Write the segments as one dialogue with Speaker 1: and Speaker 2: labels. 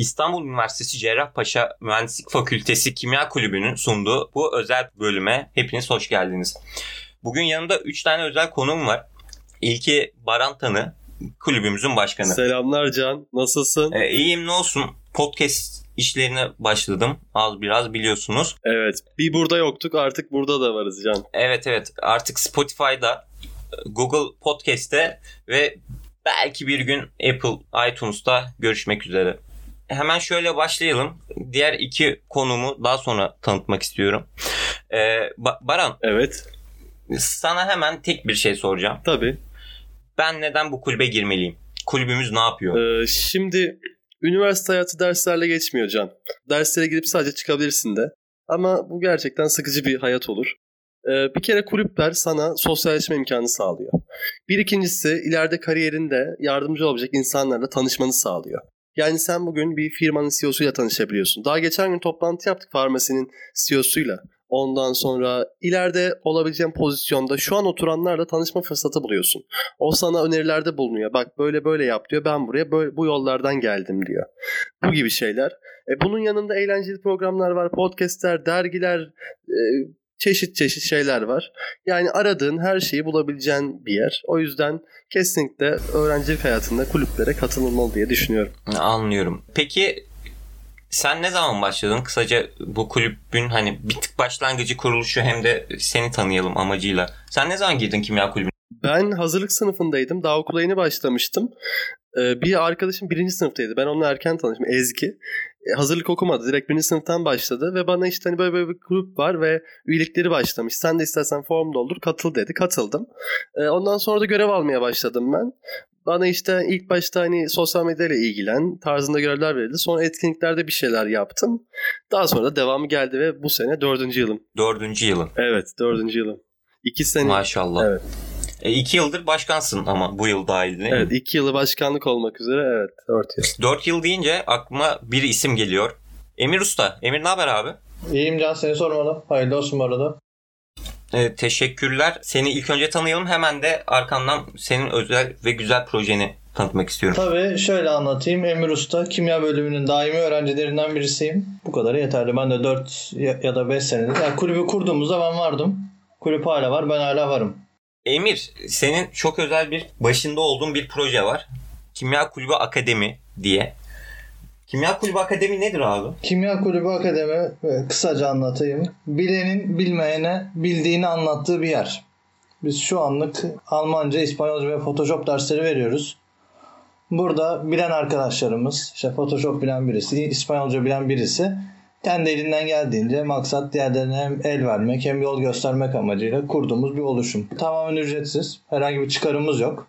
Speaker 1: İstanbul Üniversitesi Cerrahpaşa Mühendislik Fakültesi Kimya Kulübü'nün sunduğu bu özel bölüme hepiniz hoş geldiniz. Bugün yanımda 3 tane özel konuğum var. İlki Baran Tanı, kulübümüzün başkanı.
Speaker 2: Selamlar Can, nasılsın?
Speaker 1: Ee, iyiyim ne olsun. Podcast işlerine başladım. Az biraz biliyorsunuz.
Speaker 2: Evet, bir burada yoktuk artık burada da varız Can.
Speaker 1: Evet evet artık Spotify'da, Google Podcast'te ve belki bir gün Apple iTunes'ta görüşmek üzere. Hemen şöyle başlayalım. Diğer iki konumu daha sonra tanıtmak istiyorum. Ee, Ba- Baran
Speaker 2: Evet,
Speaker 1: sana hemen tek bir şey soracağım.
Speaker 2: tabii.
Speaker 1: Ben neden bu kulübe girmeliyim? Kulübümüz ne yapıyor?
Speaker 2: Ee, şimdi üniversite hayatı derslerle geçmiyor Can. Derslere gidip sadece çıkabilirsin de. Ama bu gerçekten sıkıcı bir hayat olur. Ee, bir kere kulüpler sana sosyalleşme imkanı sağlıyor. Bir ikincisi ileride kariyerinde yardımcı olabilecek insanlarla tanışmanı sağlıyor. Yani sen bugün bir firmanın CEO'suyla tanışabiliyorsun. Daha geçen gün toplantı yaptık farmasinin CEO'suyla. Ondan sonra ileride olabileceğin pozisyonda şu an oturanlarla tanışma fırsatı buluyorsun. O sana önerilerde bulunuyor. Bak böyle böyle yap diyor. Ben buraya böyle, bu yollardan geldim diyor. Bu gibi şeyler. E, bunun yanında eğlenceli programlar var. Podcastler, dergiler, e, çeşit çeşit şeyler var. Yani aradığın her şeyi bulabileceğin bir yer. O yüzden kesinlikle öğrencilik hayatında kulüplere katılılmalı diye düşünüyorum.
Speaker 1: Anlıyorum. Peki sen ne zaman başladın? Kısaca bu kulübün hani bir tık başlangıcı kuruluşu hem de seni tanıyalım amacıyla. Sen ne zaman girdin kimya kulübüne?
Speaker 2: Ben hazırlık sınıfındaydım. Daha okula yeni başlamıştım. Ee, bir arkadaşım birinci sınıftaydı. Ben onunla erken tanıştım. Ezgi. E, hazırlık okumadı. Direkt birinci sınıftan başladı. Ve bana işte hani böyle, böyle bir grup var ve üyelikleri başlamış. Sen de istersen form doldur katıl dedi. Katıldım. Ee, ondan sonra da görev almaya başladım ben. Bana işte ilk başta hani sosyal medyayla ilgilen tarzında görevler verildi. Sonra etkinliklerde bir şeyler yaptım. Daha sonra da devamı geldi ve bu sene dördüncü yılım.
Speaker 1: Dördüncü yılın.
Speaker 2: Evet dördüncü yılım. İki sene.
Speaker 1: Maşallah.
Speaker 2: Evet.
Speaker 1: E, iki yıldır başkansın ama bu yıl dahil değil mi?
Speaker 2: Evet iki yılı başkanlık olmak üzere evet dört yıl.
Speaker 1: Dört yıl deyince aklıma bir isim geliyor. Emir Usta. Emir ne haber abi?
Speaker 3: İyiyim Can seni sormadım. Hayırlı olsun bu arada.
Speaker 1: E, teşekkürler. Seni ilk önce tanıyalım. Hemen de arkandan senin özel ve güzel projeni tanıtmak istiyorum.
Speaker 3: Tabii şöyle anlatayım. Emir Usta kimya bölümünün daimi öğrencilerinden birisiyim. Bu kadarı yeterli. Ben de 4 ya da 5 senedir. Yani kulübü kurduğumuzda ben vardım. Kulüp hala var. Ben hala varım.
Speaker 1: Emir, senin çok özel bir başında olduğun bir proje var. Kimya Kulübü Akademi diye. Kimya Kulübü Akademi nedir abi?
Speaker 3: Kimya Kulübü Akademi e, kısaca anlatayım. Bilenin bilmeyene bildiğini anlattığı bir yer. Biz şu anlık Almanca, İspanyolca ve Photoshop dersleri veriyoruz. Burada bilen arkadaşlarımız, işte Photoshop bilen birisi, İspanyolca bilen birisi kendi elinden geldiğince maksat diğerlerine hem el vermek hem yol göstermek amacıyla kurduğumuz bir oluşum. Tamamen ücretsiz. Herhangi bir çıkarımız yok.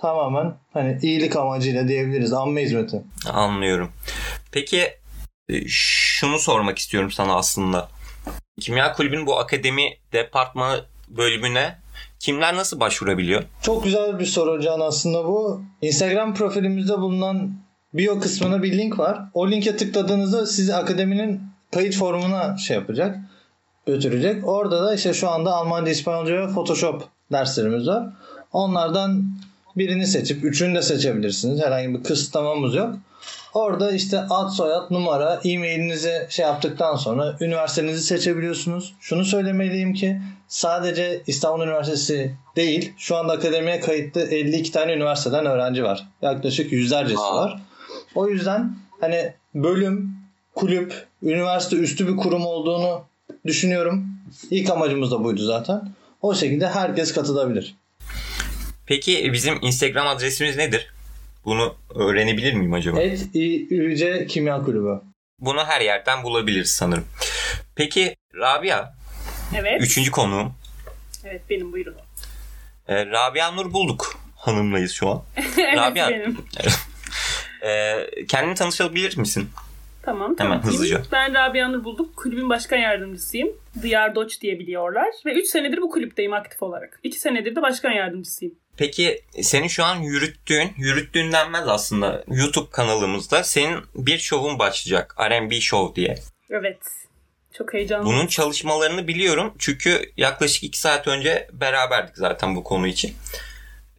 Speaker 3: Tamamen hani iyilik amacıyla diyebiliriz. Amme hizmeti.
Speaker 1: Anlıyorum. Peki e, şunu sormak istiyorum sana aslında. Kimya Kulübü'nün bu akademi departmanı bölümüne kimler nasıl başvurabiliyor?
Speaker 3: Çok güzel bir soru Can aslında bu. Instagram profilimizde bulunan bio kısmına bir link var. O linke tıkladığınızda sizi akademinin kayıt formuna şey yapacak, götürecek. Orada da işte şu anda Almanca, İspanyolca ve Photoshop derslerimiz var. Onlardan birini seçip üçünü de seçebilirsiniz. Herhangi bir kısıtlamamız yok. Orada işte ad, soyad, numara, e-mailinizi şey yaptıktan sonra üniversitenizi seçebiliyorsunuz. Şunu söylemeliyim ki sadece İstanbul Üniversitesi değil şu anda akademiye kayıtlı 52 tane üniversiteden öğrenci var. Yaklaşık yüzlercesi
Speaker 1: Aa.
Speaker 3: var. O yüzden hani bölüm, kulüp, üniversite üstü bir kurum olduğunu düşünüyorum. İlk amacımız da buydu zaten. O şekilde herkes katılabilir.
Speaker 1: Peki bizim Instagram adresimiz nedir? Bunu öğrenebilir miyim acaba?
Speaker 3: Et İÜC Kimya Kulübü.
Speaker 1: Bunu her yerden bulabiliriz sanırım. Peki Rabia,
Speaker 4: Evet.
Speaker 1: üçüncü konuğum.
Speaker 4: Evet benim buyurun.
Speaker 1: Ee, Rabia Nur bulduk. Hanımlayız şu an.
Speaker 4: evet
Speaker 1: Rabia.
Speaker 4: benim.
Speaker 1: Ee, kendini tanışabilir misin?
Speaker 4: Tamam.
Speaker 1: Hemen, hızlıca.
Speaker 4: Ben Rabia Nur Bulduk. Kulübün başkan yardımcısıyım. Diyar Doç diye biliyorlar. Ve 3 senedir bu kulüpteyim aktif olarak. 2 senedir de başkan yardımcısıyım.
Speaker 1: Peki senin şu an yürüttüğün, yürüttüğün denmez aslında YouTube kanalımızda senin bir şovun başlayacak. R&B Show diye.
Speaker 4: Evet. Çok heyecanlı.
Speaker 1: Bunun çalışmalarını biliyorum çünkü yaklaşık 2 saat önce beraberdik zaten bu konu için.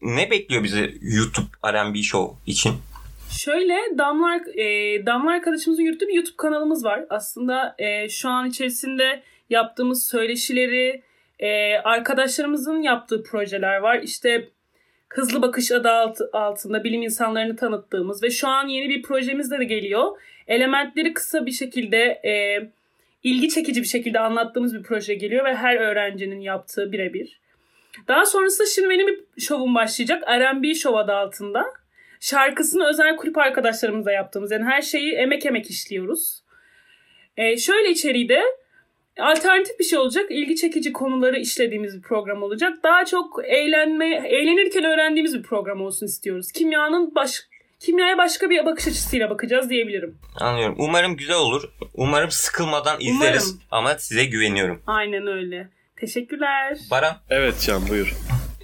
Speaker 1: Ne bekliyor bizi YouTube R&B Show için?
Speaker 4: Şöyle Damla, e, Damla arkadaşımızın yürüttüğü bir YouTube kanalımız var. Aslında e, şu an içerisinde yaptığımız söyleşileri, e, arkadaşlarımızın yaptığı projeler var. İşte Hızlı Bakış adı altı, altında bilim insanlarını tanıttığımız ve şu an yeni bir projemiz de geliyor. Elementleri kısa bir şekilde e, ilgi çekici bir şekilde anlattığımız bir proje geliyor ve her öğrencinin yaptığı birebir. Daha sonrasında şimdi benim bir şovum başlayacak. R&B Show adı altında. Şarkısını özel kulüp arkadaşlarımızla yaptığımız. Yani her şeyi emek emek işliyoruz. Ee, şöyle içeriği de alternatif bir şey olacak. İlgi çekici konuları işlediğimiz bir program olacak. Daha çok eğlenme, eğlenirken öğrendiğimiz bir program olsun istiyoruz. Kimyanın baş, kimyaya başka bir bakış açısıyla bakacağız diyebilirim.
Speaker 1: Anlıyorum. Umarım güzel olur. Umarım sıkılmadan izleriz.
Speaker 4: Umarım.
Speaker 1: Ama size güveniyorum.
Speaker 4: Aynen öyle. Teşekkürler.
Speaker 1: Baran,
Speaker 2: Evet Can buyur.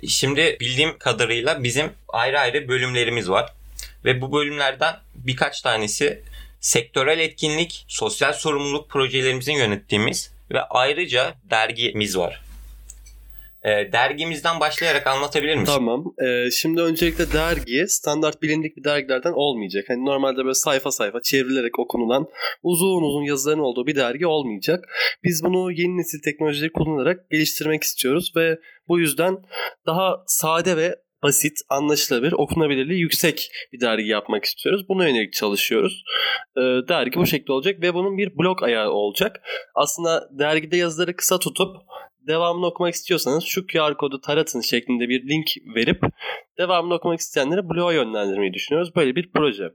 Speaker 1: Şimdi bildiğim kadarıyla bizim ayrı ayrı bölümlerimiz var. Ve bu bölümlerden birkaç tanesi sektörel etkinlik, sosyal sorumluluk projelerimizin yönettiğimiz ve ayrıca dergimiz var. Ee, dergimizden başlayarak anlatabilir misin?
Speaker 2: Tamam. Ee, şimdi öncelikle dergi standart bilindik bir dergilerden olmayacak. Hani normalde böyle sayfa sayfa çevrilerek okunulan uzun uzun yazıların olduğu bir dergi olmayacak. Biz bunu yeni nesil teknolojileri kullanarak geliştirmek istiyoruz ve bu yüzden daha sade ve basit, anlaşılabilir, okunabilirliği yüksek bir dergi yapmak istiyoruz. Buna yönelik çalışıyoruz. Ee, dergi bu şekilde olacak ve bunun bir blog ayağı olacak. Aslında dergide yazıları kısa tutup devamını okumak istiyorsanız şu QR kodu taratın şeklinde bir link verip devamını okumak isteyenleri bloğa yönlendirmeyi düşünüyoruz. Böyle bir proje.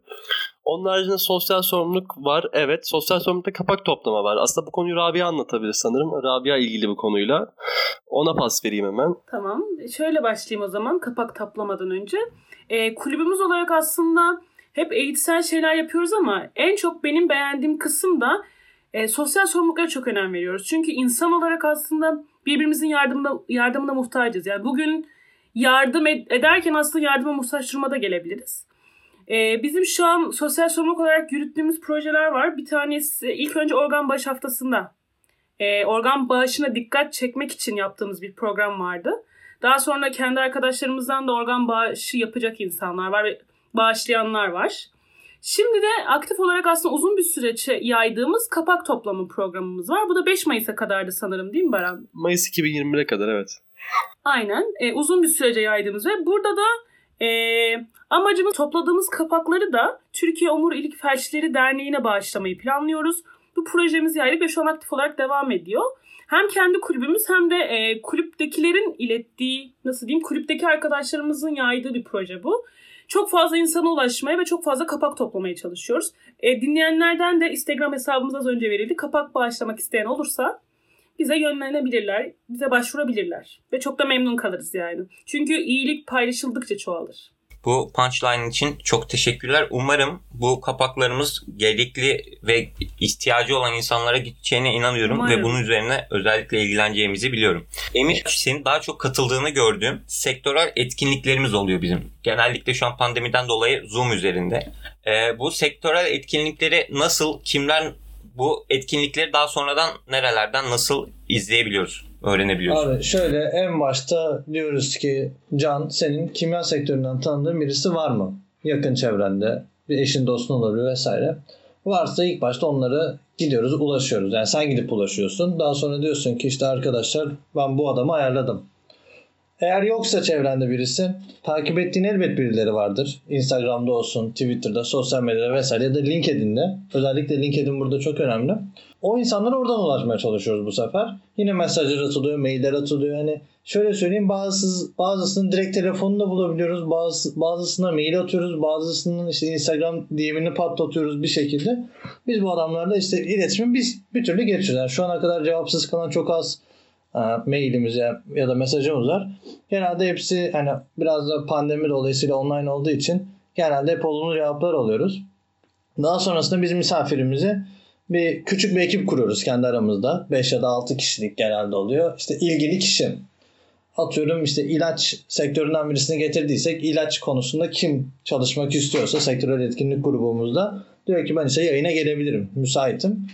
Speaker 2: Onun haricinde sosyal sorumluluk var. Evet sosyal sorumlulukta kapak toplama var. Aslında bu konuyu Rabia anlatabilir sanırım. Rabia ilgili bu konuyla. Ona pas vereyim hemen.
Speaker 4: Tamam. Şöyle başlayayım o zaman kapak taplamadan önce. Ee, kulübümüz olarak aslında hep eğitsel şeyler yapıyoruz ama en çok benim beğendiğim kısım da e, sosyal sorumluluklara çok önem veriyoruz. Çünkü insan olarak aslında birbirimizin yardımına, yardımına muhtacız. Yani bugün yardım ed- ederken aslında yardıma muhtaç duruma da gelebiliriz. Ee, bizim şu an sosyal sorumluluk olarak yürüttüğümüz projeler var. Bir tanesi ilk önce organ bağış haftasında e, organ bağışına dikkat çekmek için yaptığımız bir program vardı. Daha sonra kendi arkadaşlarımızdan da organ bağışı yapacak insanlar var ve bağışlayanlar var. Şimdi de aktif olarak aslında uzun bir süreç yaydığımız kapak toplama programımız var. Bu da 5 Mayıs'a kadardı sanırım değil mi Baran?
Speaker 2: Mayıs 2021'e kadar evet.
Speaker 4: Aynen. E, uzun bir sürece yaydığımız ve burada da e, amacımız topladığımız kapakları da Türkiye Omurilik Felçleri Derneği'ne bağışlamayı planlıyoruz. Bu projemiz yaydık ve şu an aktif olarak devam ediyor. Hem kendi kulübümüz hem de e, kulüptekilerin ilettiği, nasıl diyeyim, kulüpteki arkadaşlarımızın yaydığı bir proje bu. Çok fazla insana ulaşmaya ve çok fazla kapak toplamaya çalışıyoruz. E, dinleyenlerden de Instagram hesabımız az önce verildi. Kapak bağışlamak isteyen olursa bize yönlenebilirler, bize başvurabilirler. Ve çok da memnun kalırız yani. Çünkü iyilik paylaşıldıkça çoğalır.
Speaker 1: Bu punchline için çok teşekkürler. Umarım bu kapaklarımız gerekli ve ihtiyacı olan insanlara gideceğine inanıyorum
Speaker 4: Umarım.
Speaker 1: ve bunun üzerine özellikle ilgileneceğimizi biliyorum. Emir senin daha çok katıldığını gördüğüm sektörel etkinliklerimiz oluyor bizim. Genellikle şu an pandemiden dolayı Zoom üzerinde. Ee, bu sektörel etkinlikleri nasıl, kimler bu etkinlikleri daha sonradan nerelerden nasıl izleyebiliyoruz, öğrenebiliyoruz?
Speaker 3: Abi şöyle en başta diyoruz ki Can senin kimya sektöründen tanıdığın birisi var mı? Yakın çevrende bir eşin dostun olabilir vesaire. Varsa ilk başta onları gidiyoruz ulaşıyoruz. Yani sen gidip ulaşıyorsun. Daha sonra diyorsun ki işte arkadaşlar ben bu adamı ayarladım. Eğer yoksa çevrende birisi takip ettiğin elbet birileri vardır. Instagram'da olsun, Twitter'da, sosyal medyada vesaire ya da LinkedIn'de. Özellikle LinkedIn burada çok önemli. O insanlara oradan ulaşmaya çalışıyoruz bu sefer. Yine mesajlar atılıyor, mailler atılıyor. Hani şöyle söyleyeyim bazı bazısının direkt telefonunda bulabiliyoruz. Bazı, bazısına mail atıyoruz. Bazısının işte Instagram DM'ini patlatıyoruz bir şekilde. Biz bu adamlarla işte iletişimi biz bir türlü geçiyoruz. Yani şu ana kadar cevapsız kalan çok az e, mailimiz ya, ya da mesajımız var. Genelde hepsi hani biraz da pandemi dolayısıyla online olduğu için genelde hep olumlu cevaplar alıyoruz. Daha sonrasında biz misafirimizi bir küçük bir ekip kuruyoruz kendi aramızda. 5 ya da 6 kişilik genelde oluyor. İşte ilgili kişi. Atıyorum işte ilaç sektöründen birisini getirdiysek ilaç konusunda kim çalışmak istiyorsa sektörel etkinlik grubumuzda diyor ki ben işte yayına gelebilirim, müsaitim.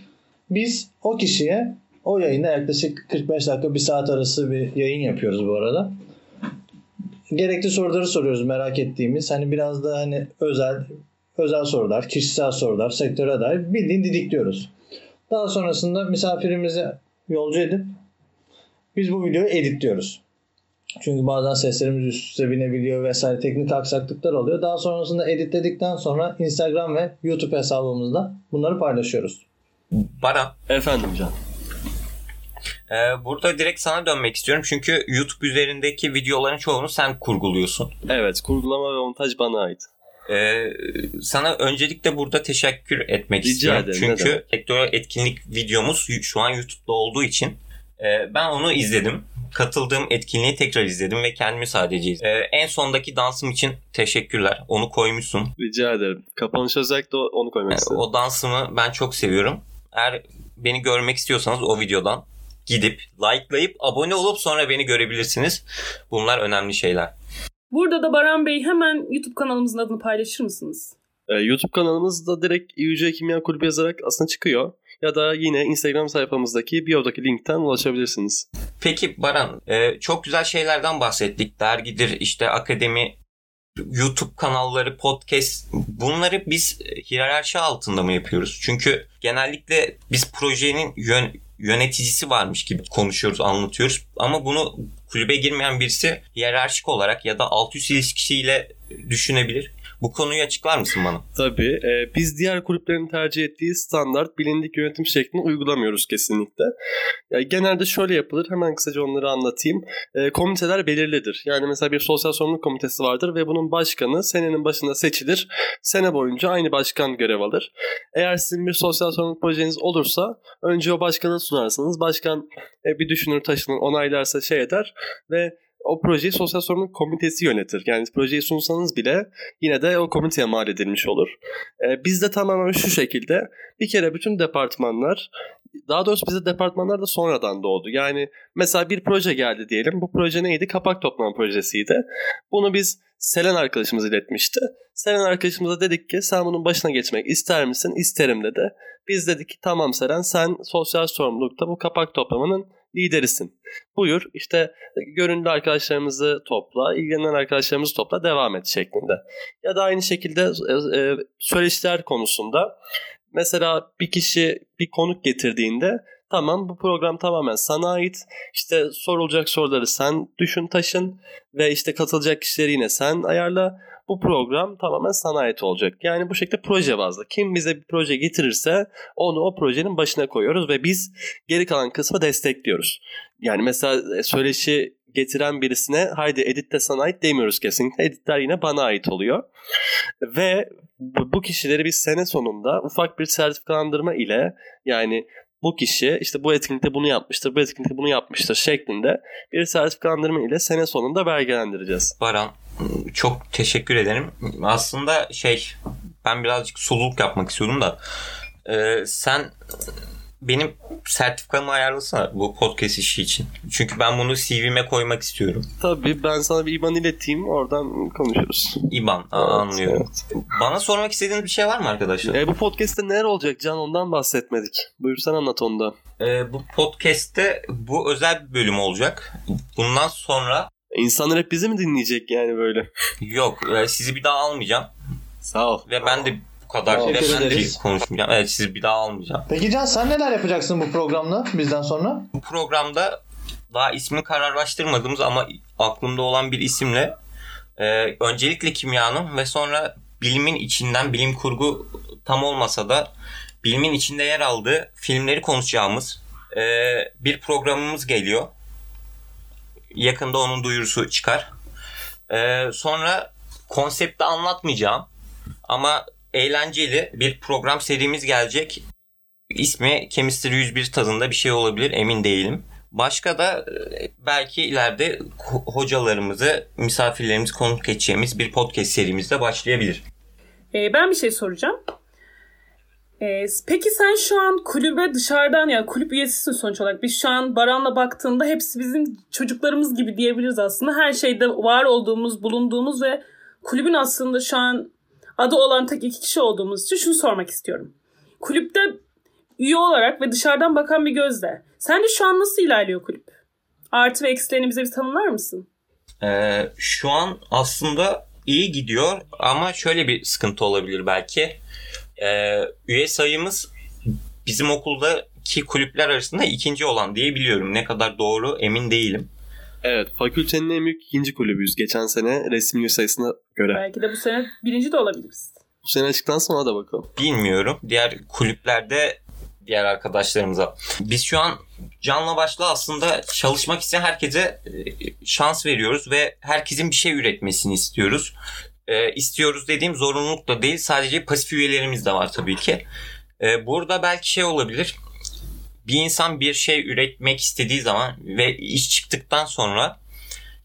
Speaker 3: Biz o kişiye o yayında yaklaşık 45 dakika bir saat arası bir yayın yapıyoruz bu arada. Gerekli soruları soruyoruz merak ettiğimiz. Hani biraz da hani özel özel sorular, kişisel sorular, sektöre dair bildiğin didikliyoruz. Daha sonrasında misafirimizi yolcu edip biz bu videoyu editliyoruz. Çünkü bazen seslerimiz üst üste binebiliyor vesaire teknik aksaklıklar oluyor. Daha sonrasında editledikten sonra Instagram ve YouTube hesabımızda bunları paylaşıyoruz.
Speaker 1: Baran,
Speaker 2: Efendim Can.
Speaker 1: e, burada direkt sana dönmek istiyorum. Çünkü YouTube üzerindeki videoların çoğunu sen kurguluyorsun.
Speaker 2: Evet kurgulama ve montaj bana ait.
Speaker 1: E, sana öncelikle burada teşekkür etmek
Speaker 2: Rica
Speaker 1: istiyorum.
Speaker 2: ederim,
Speaker 1: Çünkü sektörel etkinlik videomuz şu an YouTube'da olduğu için e, ben onu izledim. Katıldığım etkinliği tekrar izledim ve kendimi sadece izledim. E, en sondaki dansım için teşekkürler. Onu koymuşsun.
Speaker 2: Rica ederim. Kapanış özellikle onu koymak istedim.
Speaker 1: o dansımı ben çok seviyorum. Eğer beni görmek istiyorsanız o videodan gidip likelayıp abone olup sonra beni görebilirsiniz. Bunlar önemli şeyler.
Speaker 4: Burada da Baran Bey hemen YouTube kanalımızın adını paylaşır mısınız?
Speaker 2: Ee, YouTube kanalımızda direkt İUC Kimya Kulübü yazarak aslında çıkıyor. Ya da yine Instagram sayfamızdaki biodaki linkten ulaşabilirsiniz.
Speaker 1: Peki Baran, e, çok güzel şeylerden bahsettik. Dergidir, işte akademi, YouTube kanalları, podcast. Bunları biz e, hiyerarşi altında mı yapıyoruz? Çünkü genellikle biz projenin yön, yöneticisi varmış gibi konuşuyoruz, anlatıyoruz. Ama bunu kulübe girmeyen birisi hiyerarşik olarak ya da alt üst ilişkisiyle düşünebilir. Bu konuyu açıklar mısın bana?
Speaker 2: Tabii. e, biz diğer kulüplerin tercih ettiği standart bilindik yönetim şeklini uygulamıyoruz kesinlikle. Yani genelde şöyle yapılır. Hemen kısaca onları anlatayım. E, komiteler belirlidir. Yani mesela bir sosyal sorumluluk komitesi vardır ve bunun başkanı senenin başında seçilir. Sene boyunca aynı başkan görev alır. Eğer sizin bir sosyal sorumluluk projeniz olursa önce o başkanı sunarsınız. Başkan e, bir düşünür, taşınır, onaylarsa şey eder ve o projeyi sosyal sorumluluk komitesi yönetir. Yani projeyi sunsanız bile yine de o komiteye mal edilmiş olur. Ee, bizde tamamen şu şekilde bir kere bütün departmanlar daha doğrusu bize departmanlar da sonradan doğdu. Yani mesela bir proje geldi diyelim. Bu proje neydi? Kapak toplama projesiydi. Bunu biz Selen arkadaşımız iletmişti. Selen arkadaşımıza dedik ki sen bunun başına geçmek ister misin? İsterim dedi. Biz dedik ki tamam Selen sen sosyal sorumlulukta bu kapak toplamanın liderisin. Buyur işte görünümlü arkadaşlarımızı topla, ilgilenen arkadaşlarımızı topla, devam et şeklinde. Ya da aynı şekilde e, e, söyleşiler konusunda mesela bir kişi bir konuk getirdiğinde tamam bu program tamamen sana ait. İşte sorulacak soruları sen düşün taşın ve işte katılacak kişileri yine sen ayarla. Bu program tamamen sana ait olacak. Yani bu şekilde proje bazlı. Kim bize bir proje getirirse onu o projenin başına koyuyoruz ve biz geri kalan kısmı destekliyoruz. Yani mesela e, söyleşi getiren birisine haydi edit de sana ait demiyoruz kesinlikle. Editler yine bana ait oluyor. Ve bu kişileri biz sene sonunda ufak bir sertifikalandırma ile yani bu kişi işte bu etkinlikte bunu yapmıştır, bu etkinlikte bunu yapmıştır şeklinde bir sertifikalandırma ile sene sonunda belgelendireceğiz.
Speaker 1: Baran çok teşekkür ederim. Aslında şey ben birazcık sululuk yapmak istiyordum da e, sen benim sertifikamı ayarlasana bu podcast işi için. Çünkü ben bunu CV'me koymak istiyorum.
Speaker 2: Tabii ben sana bir IBAN ileteyim oradan konuşuruz.
Speaker 1: İban
Speaker 2: Evet,
Speaker 1: anlıyorum.
Speaker 2: evet.
Speaker 1: Bana sormak istediğiniz bir şey var mı arkadaşlar?
Speaker 2: E, bu podcast'te neler olacak Can ondan bahsetmedik. Buyursan anlat onu da.
Speaker 1: E, bu podcast'te bu özel bir bölüm olacak. Bundan sonra
Speaker 2: İnsanlar hep bizi mi dinleyecek yani böyle?
Speaker 1: yok e, sizi bir daha almayacağım.
Speaker 2: Sağ ol.
Speaker 1: Ve ben de kadar
Speaker 3: teşekkür
Speaker 1: ben
Speaker 3: ederiz.
Speaker 1: konuşmayacağım. Evet sizi bir daha almayacağım.
Speaker 3: Peki Can sen neler yapacaksın bu programda bizden sonra?
Speaker 1: Bu programda daha ismini kararlaştırmadığımız ama aklımda olan bir isimle e, öncelikle kimyanın ve sonra bilimin içinden bilim kurgu tam olmasa da bilimin içinde yer aldığı filmleri konuşacağımız e, bir programımız geliyor. Yakında onun duyurusu çıkar. E, sonra konsepti anlatmayacağım ama eğlenceli bir program serimiz gelecek. İsmi Chemistry 101 tadında bir şey olabilir emin değilim. Başka da e, belki ileride ho- hocalarımızı, misafirlerimizi konuk edeceğimiz bir podcast serimizde başlayabilir.
Speaker 4: Ee, ben bir şey soracağım. Ee, peki sen şu an kulübe dışarıdan yani kulüp üyesisin sonuç olarak. Biz şu an Baran'la baktığında hepsi bizim çocuklarımız gibi diyebiliriz aslında. Her şeyde var olduğumuz, bulunduğumuz ve kulübün aslında şu an adı olan tek iki kişi olduğumuz için şunu sormak istiyorum. Kulüpte üye olarak ve dışarıdan bakan bir gözle. Sence şu an nasıl ilerliyor kulüp? Artı ve eksilerini bize bir tanımlar mısın?
Speaker 1: Ee, şu an aslında iyi gidiyor ama şöyle bir sıkıntı olabilir belki. Ee, üye sayımız bizim okuldaki kulüpler arasında ikinci olan diye biliyorum. Ne kadar doğru emin değilim.
Speaker 2: Evet, fakültenin en büyük ikinci kulübüyüz geçen sene resmi üye sayısına göre.
Speaker 4: Belki de bu sene birinci de olabiliriz.
Speaker 2: Bu sene açıklansın ona da bakalım.
Speaker 1: Bilmiyorum. Diğer kulüplerde diğer arkadaşlarımıza. Biz şu an canla başla aslında çalışmak isteyen herkese e, şans veriyoruz ve herkesin bir şey üretmesini istiyoruz. E, istiyoruz dediğim zorunluluk da değil sadece pasif üyelerimiz de var tabii ki. E, burada belki şey olabilir. Bir insan bir şey üretmek istediği zaman ve iş çıktıktan sonra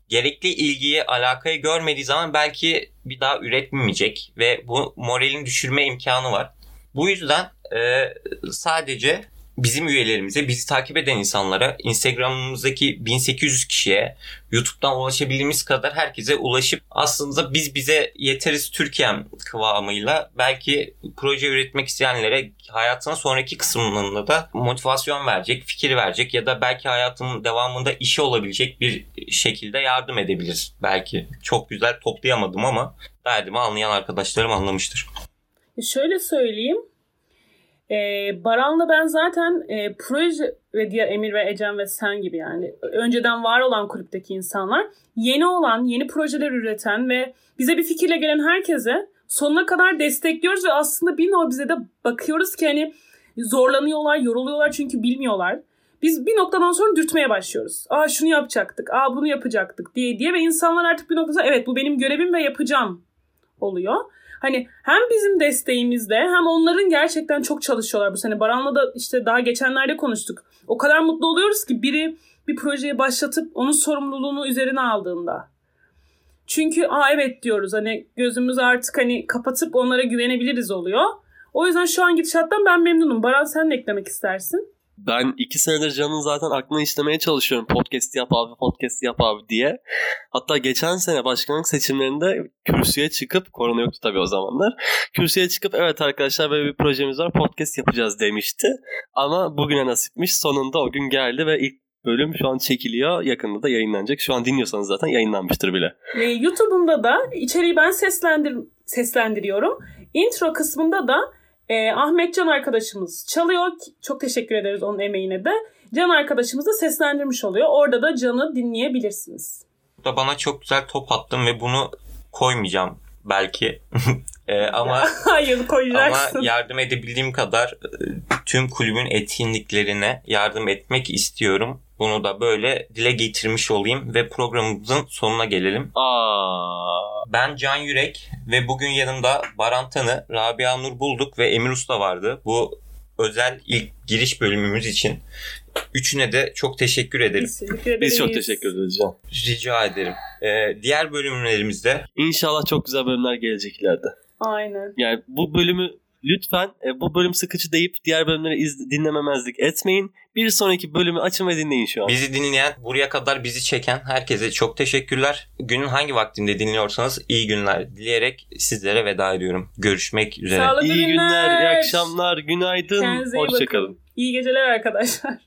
Speaker 1: gerekli ilgiyi, alakayı görmediği zaman belki bir daha üretmeyecek ve bu moralin düşürme imkanı var. Bu yüzden e, sadece bizim üyelerimize, bizi takip eden insanlara, Instagram'ımızdaki 1800 kişiye, YouTube'dan ulaşabildiğimiz kadar herkese ulaşıp aslında biz bize yeteriz Türkiye'm kıvamıyla belki proje üretmek isteyenlere hayatının sonraki kısmında da motivasyon verecek, fikir verecek ya da belki hayatının devamında işi olabilecek bir şekilde yardım edebiliriz belki. Çok güzel toplayamadım ama derdimi anlayan arkadaşlarım anlamıştır.
Speaker 4: Şöyle söyleyeyim. Ee, Baran'la ben zaten e, proje ve diğer Emir ve Ecem ve sen gibi yani önceden var olan kulüpteki insanlar yeni olan, yeni projeler üreten ve bize bir fikirle gelen herkese sonuna kadar destekliyoruz ve aslında bir bize de bakıyoruz ki hani zorlanıyorlar, yoruluyorlar çünkü bilmiyorlar. Biz bir noktadan sonra dürtmeye başlıyoruz. Aa şunu yapacaktık, aa bunu yapacaktık diye diye ve insanlar artık bir noktada evet bu benim görevim ve yapacağım oluyor. Hani hem bizim desteğimizle hem onların gerçekten çok çalışıyorlar bu sene. Baran'la da işte daha geçenlerde konuştuk. O kadar mutlu oluyoruz ki biri bir projeye başlatıp onun sorumluluğunu üzerine aldığında. Çünkü aa evet diyoruz hani gözümüzü artık hani kapatıp onlara güvenebiliriz oluyor. O yüzden şu an gidişattan ben memnunum. Baran sen ne eklemek istersin?
Speaker 2: Ben iki senedir Can'ın zaten aklını işlemeye çalışıyorum. Podcast yap abi, podcast yap abi diye. Hatta geçen sene başkanlık seçimlerinde kürsüye çıkıp, korona yoktu tabii o zamanlar. Kürsüye çıkıp evet arkadaşlar böyle bir projemiz var podcast yapacağız demişti. Ama bugüne nasipmiş. Sonunda o gün geldi ve ilk bölüm şu an çekiliyor. Yakında da yayınlanacak. Şu an dinliyorsanız zaten yayınlanmıştır bile.
Speaker 4: Ee, YouTube'umda da içeriği ben seslendir seslendiriyorum. Intro kısmında da e, Ahmet Can arkadaşımız çalıyor. Çok teşekkür ederiz onun emeğine de. Can arkadaşımız da seslendirmiş oluyor. Orada da Can'ı dinleyebilirsiniz.
Speaker 1: da bana çok güzel top attın ve bunu koymayacağım belki. Ee, ama
Speaker 4: Hayır koyacaksın.
Speaker 1: ama yardım edebildiğim kadar e, tüm kulübün etkinliklerine yardım etmek istiyorum. Bunu da böyle dile getirmiş olayım ve programımızın sonuna gelelim.
Speaker 2: Aa,
Speaker 1: Ben Can Yürek ve bugün yanımda Baran Tanı, Rabia Nur Bulduk ve Emir Usta vardı. Bu özel ilk giriş bölümümüz için. Üçüne de çok teşekkür ederim.
Speaker 4: Biz, teşekkür ederiz.
Speaker 2: biz çok teşekkür ederiz Can.
Speaker 1: Rica ederim. Ee, diğer bölümlerimizde
Speaker 2: İnşallah çok güzel bölümler gelecek ileride.
Speaker 4: Aynen.
Speaker 2: Yani bu bölümü lütfen e, bu bölüm sıkıcı deyip diğer bölümleri iz- dinlememezlik etmeyin. Bir sonraki bölümü açın ve dinleyin şu an.
Speaker 1: bizi dinleyen, buraya kadar bizi çeken herkese çok teşekkürler. Günün hangi vaktinde dinliyorsanız iyi günler dileyerek sizlere veda ediyorum. Görüşmek üzere.
Speaker 4: Sağlıklı
Speaker 2: İyi günler, iyi
Speaker 4: günler.
Speaker 2: akşamlar, günaydın.
Speaker 4: Kendinize iyi bakın.
Speaker 2: Hoşçakalın.
Speaker 4: İyi geceler arkadaşlar.